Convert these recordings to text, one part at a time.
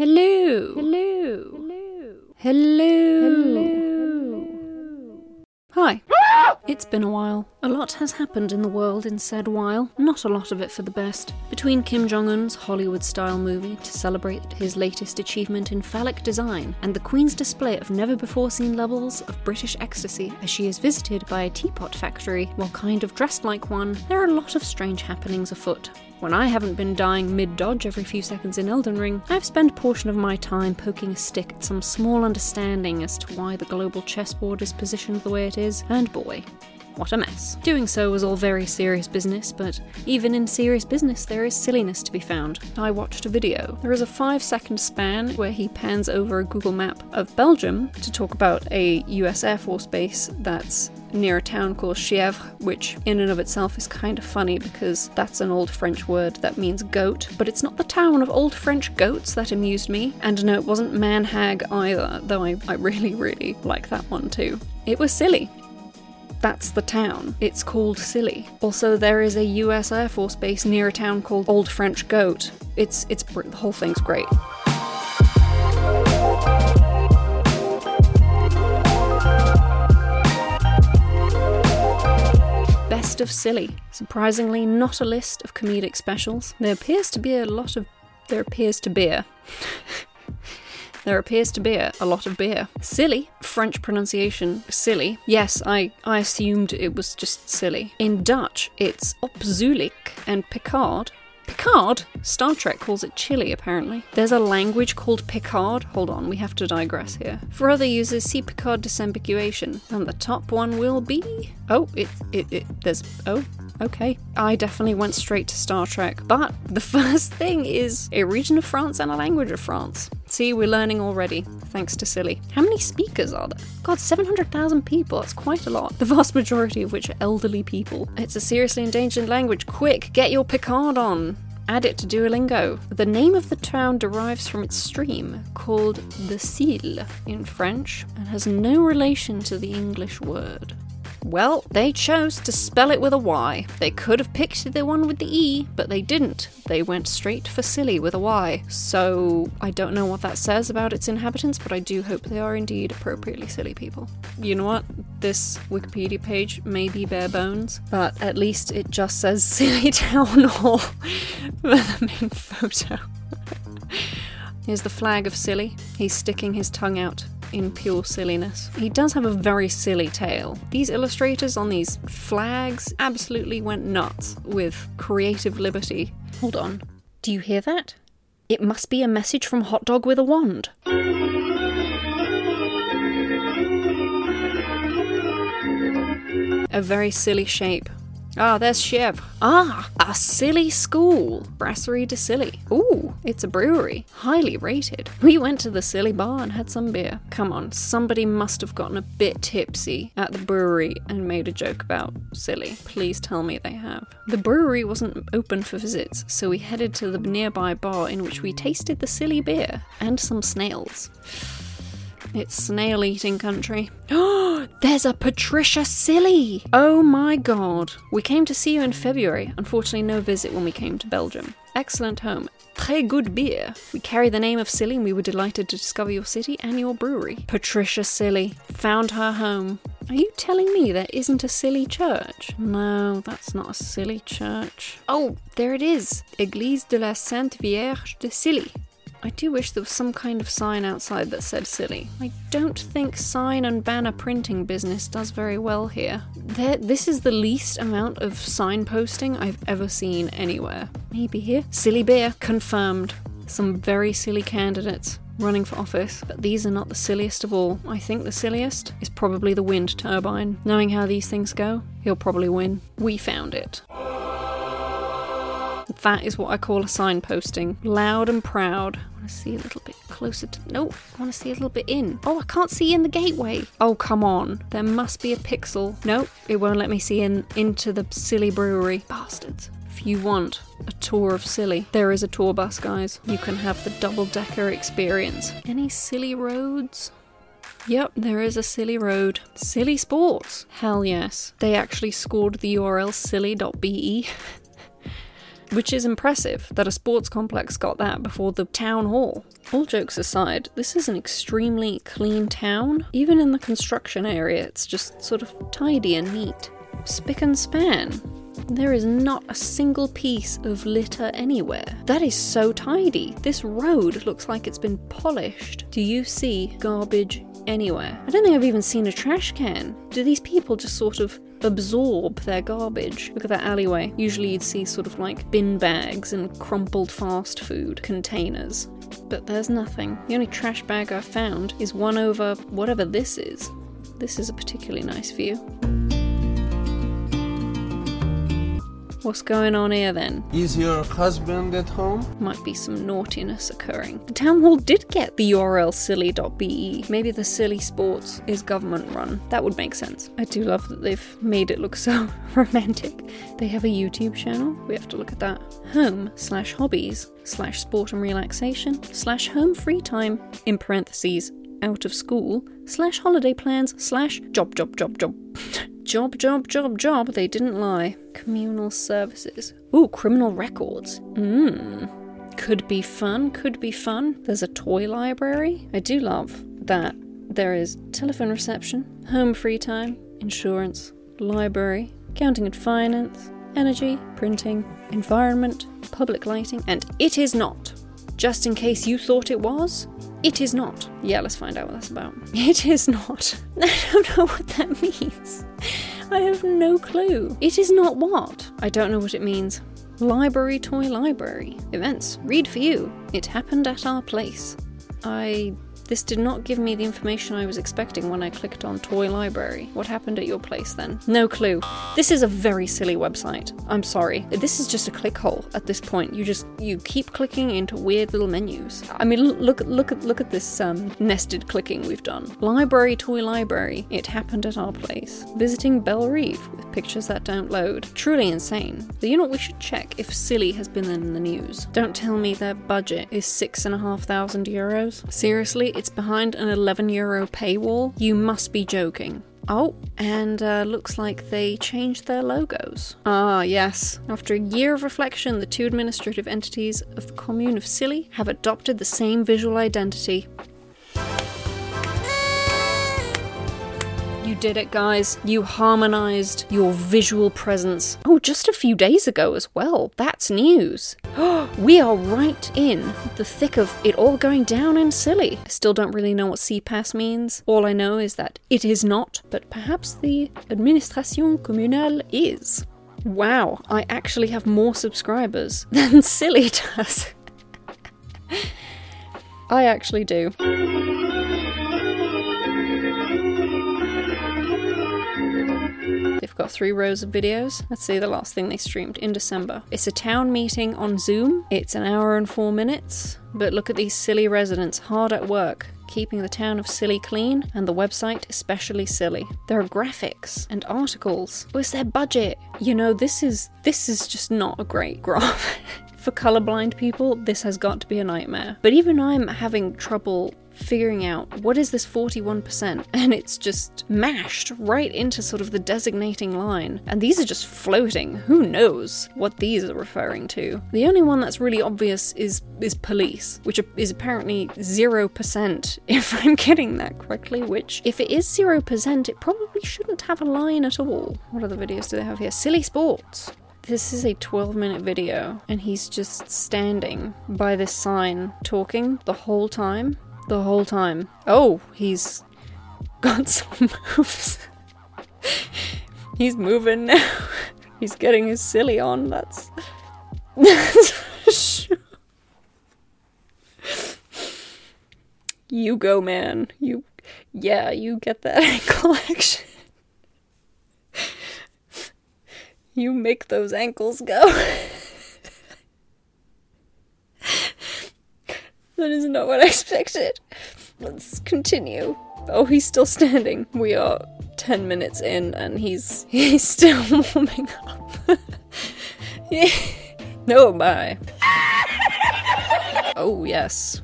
Hello. Hello. Hello. Hello. Hi. It's been a while. A lot has happened in the world in said while, not a lot of it for the best. Between Kim Jong un's Hollywood style movie to celebrate his latest achievement in phallic design, and the Queen's display of never before seen levels of British ecstasy as she is visited by a teapot factory while kind of dressed like one, there are a lot of strange happenings afoot. When I haven't been dying mid dodge every few seconds in Elden Ring, I've spent a portion of my time poking a stick at some small understanding as to why the global chessboard is positioned the way it is, and boy, what a mess. Doing so was all very serious business, but even in serious business, there is silliness to be found. I watched a video. There is a five second span where he pans over a Google map of Belgium to talk about a US Air Force base that's near a town called Chièvres, which in and of itself is kind of funny because that's an old French word that means goat, but it's not the town of old French goats that amused me. And no, it wasn't Manhag either, though I, I really, really like that one too. It was silly. That's the town. It's called Silly. Also, there is a US Air Force base near a town called Old French Goat. It's it's the whole thing's great. Of Silly. Surprisingly, not a list of comedic specials. There appears to be a lot of. There appears to be a. There appears to be a lot of beer. Silly, French pronunciation, silly. Yes, I, I assumed it was just silly. In Dutch, it's Opzullik, and Picard. Picard? Star Trek calls it chili, apparently. There's a language called Picard. Hold on, we have to digress here. For other users, see Picard disambiguation. And the top one will be. Oh, it, it, it, there's. Oh, okay. I definitely went straight to Star Trek. But the first thing is a region of France and a language of France. See, we're learning already, thanks to Silly. How many speakers are there? God, 700,000 people, that's quite a lot. The vast majority of which are elderly people. It's a seriously endangered language. Quick, get your Picard on. Add it to Duolingo. The name of the town derives from its stream, called the Sille in French, and has no relation to the English word. Well, they chose to spell it with a Y. They could have picked the one with the E, but they didn't. They went straight for silly with a Y. So I don't know what that says about its inhabitants, but I do hope they are indeed appropriately silly people. You know what? This Wikipedia page may be bare bones, but at least it just says Silly Town Hall for the main photo. Here's the flag of Silly. He's sticking his tongue out in pure silliness. He does have a very silly tail. These illustrators on these flags absolutely went nuts with creative liberty. Hold on. Do you hear that? It must be a message from Hot Dog with a Wand. A very silly shape. Ah, there's Chev. Ah, a silly school. Brasserie de Silly. Ooh, it's a brewery. Highly rated. We went to the silly bar and had some beer. Come on, somebody must have gotten a bit tipsy at the brewery and made a joke about silly. Please tell me they have. The brewery wasn't open for visits, so we headed to the nearby bar in which we tasted the silly beer and some snails. It's snail eating country. Oh, there's a Patricia Silly! Oh my god. We came to see you in February. Unfortunately, no visit when we came to Belgium. Excellent home. Très good beer. We carry the name of Silly and we were delighted to discover your city and your brewery. Patricia Silly. Found her home. Are you telling me there isn't a silly church? No, that's not a silly church. Oh, there it is. Église de la Sainte Vierge de Silly. I do wish there was some kind of sign outside that said silly. I don't think sign and banner printing business does very well here. There, this is the least amount of signposting I've ever seen anywhere. Maybe here. Silly beer, confirmed. Some very silly candidates running for office, but these are not the silliest of all. I think the silliest is probably the wind turbine. Knowing how these things go, he'll probably win. We found it. That is what I call a signposting. Loud and proud. I want to see a little bit closer to. No, I want to see a little bit in. Oh, I can't see in the gateway. Oh, come on. There must be a pixel. No, it won't let me see in into the silly brewery. Bastards. If you want a tour of Silly, there is a tour bus, guys. You can have the double decker experience. Any silly roads? Yep, there is a silly road. Silly sports. Hell yes. They actually scored the URL silly.be. which is impressive that a sports complex got that before the town hall. All jokes aside, this is an extremely clean town. Even in the construction area, it's just sort of tidy and neat. Spick and span. There is not a single piece of litter anywhere. That is so tidy. This road looks like it's been polished. Do you see garbage anywhere? I don't think I've even seen a trash can. Do these people just sort of absorb their garbage? Look at that alleyway. Usually you'd see sort of like bin bags and crumpled fast food containers. But there's nothing. The only trash bag I've found is one over whatever this is. This is a particularly nice view. What's going on here then? Is your husband at home? Might be some naughtiness occurring. The town hall did get the URL silly.be. Maybe the silly sports is government run. That would make sense. I do love that they've made it look so romantic. They have a YouTube channel. We have to look at that. Home slash hobbies slash sport and relaxation slash home free time in parentheses out of school slash holiday plans slash job job job job. job job job job. They didn't lie. Communal services. Ooh, criminal records. Mmm. Could be fun, could be fun. There's a toy library. I do love that there is telephone reception, home free time, insurance, library, accounting and finance, energy, printing, environment, public lighting, and it is not. Just in case you thought it was, it is not. Yeah, let's find out what that's about. It is not. I don't know what that means. I have no clue. It is not what? I don't know what it means. Library Toy Library. Events. Read for you. It happened at our place. I this did not give me the information I was expecting when I clicked on Toy Library. What happened at your place then? No clue. This is a very silly website. I'm sorry. This is just a click hole at this point. You just you keep clicking into weird little menus. I mean, look look at look at this um, nested clicking we've done. Library Toy Library. It happened at our place. Visiting Belle Reve with pictures that don't load. Truly insane. But you know what? We should check if Silly has been in the news. Don't tell me their budget is six and a half thousand euros. Seriously, it's behind an 11 euro paywall. You must be joking. Oh, and uh, looks like they changed their logos. Ah, yes. After a year of reflection, the two administrative entities of the commune of Silly have adopted the same visual identity. You did it, guys. You harmonized your visual presence. Oh, just a few days ago as well. That's news. we are right in the thick of it all going down in Silly. I still don't really know what CPAS means. All I know is that it is not, but perhaps the Administration Communale is. Wow, I actually have more subscribers than Silly does. I actually do. Three rows of videos. Let's see the last thing they streamed in December. It's a town meeting on Zoom. It's an hour and four minutes. But look at these silly residents hard at work, keeping the town of Silly clean and the website especially silly. There are graphics and articles. Oh, Where's their budget? You know, this is this is just not a great graph. For colorblind people, this has got to be a nightmare. But even I'm having trouble figuring out what is this 41% and it's just mashed right into sort of the designating line. And these are just floating. Who knows what these are referring to? The only one that's really obvious is is police which is apparently 0% if i'm getting that correctly which if it is 0% it probably shouldn't have a line at all. What other videos do they have here? Silly sports. This is a 12 minute video, and he's just standing by this sign talking the whole time the whole time. Oh, he's got some moves. he's moving now. he's getting his silly on. That's. That's you go, man. You. Yeah, you get that ankle action. you make those ankles go. That is not what I expected. Let's continue. Oh, he's still standing. We are 10 minutes in and he's he's still warming up. yeah. No, bye. oh, yes.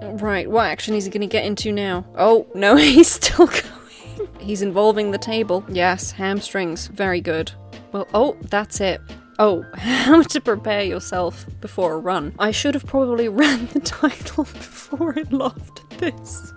right, what action is he going to get into now? Oh, no, he's still going. He's involving the table. Yes, hamstrings. Very good. Well, oh, that's it. Oh, how to prepare yourself before a run. I should have probably read the title before I laughed at this.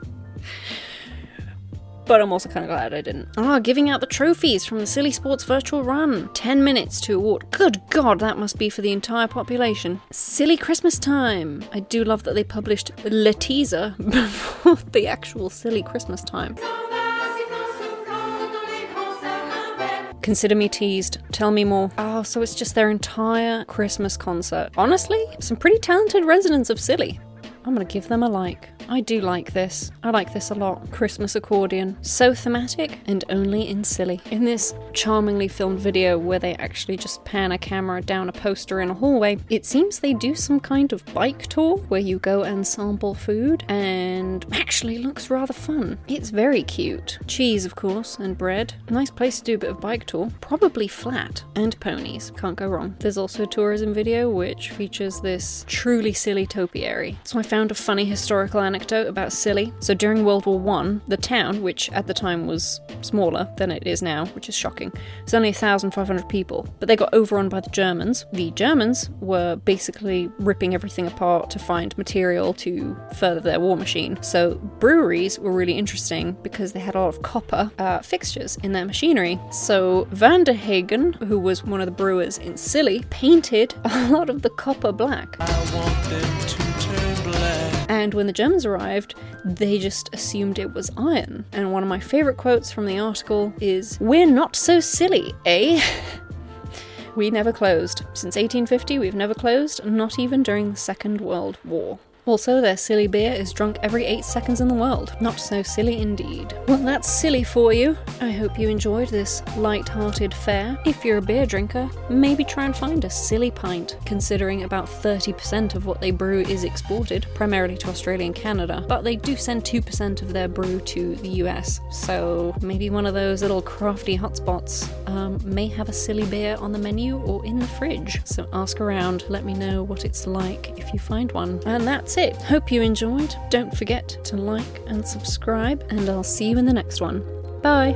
But I'm also kind of glad I didn't. Ah, giving out the trophies from the Silly Sports Virtual Run. 10 minutes to award. Good God, that must be for the entire population. Silly Christmas time. I do love that they published the teaser before the actual silly Christmas time. Consider me teased. Tell me more. Oh, so it's just their entire Christmas concert. Honestly, some pretty talented residents of Silly. I'm gonna give them a like. I do like this. I like this a lot. Christmas accordion. So thematic and only in silly. In this charmingly filmed video where they actually just pan a camera down a poster in a hallway, it seems they do some kind of bike tour where you go and sample food and actually looks rather fun. It's very cute. Cheese, of course, and bread. Nice place to do a bit of bike tour. Probably flat. And ponies. Can't go wrong. There's also a tourism video which features this truly silly topiary. So I found a funny historical anecdote about Silly. So during World War One, the town, which at the time was smaller than it is now, which is shocking, it's only 1,500 people, but they got overrun by the Germans. The Germans were basically ripping everything apart to find material to further their war machine. So breweries were really interesting because they had a lot of copper uh, fixtures in their machinery. So Van der Haegen, who was one of the brewers in Silly, painted a lot of the copper black. And when the Germans arrived, they just assumed it was iron. And one of my favourite quotes from the article is We're not so silly, eh? we never closed. Since 1850, we've never closed, not even during the Second World War. Also, their silly beer is drunk every 8 seconds in the world. Not so silly indeed. Well, that's silly for you. I hope you enjoyed this light-hearted fare. If you're a beer drinker, maybe try and find a silly pint, considering about 30% of what they brew is exported, primarily to Australia and Canada, but they do send 2% of their brew to the US, so maybe one of those little crafty hotspots um, may have a silly beer on the menu or in the fridge. So ask around, let me know what it's like if you find one. And that's it. Hope you enjoyed. Don't forget to like and subscribe, and I'll see you in the next one. Bye.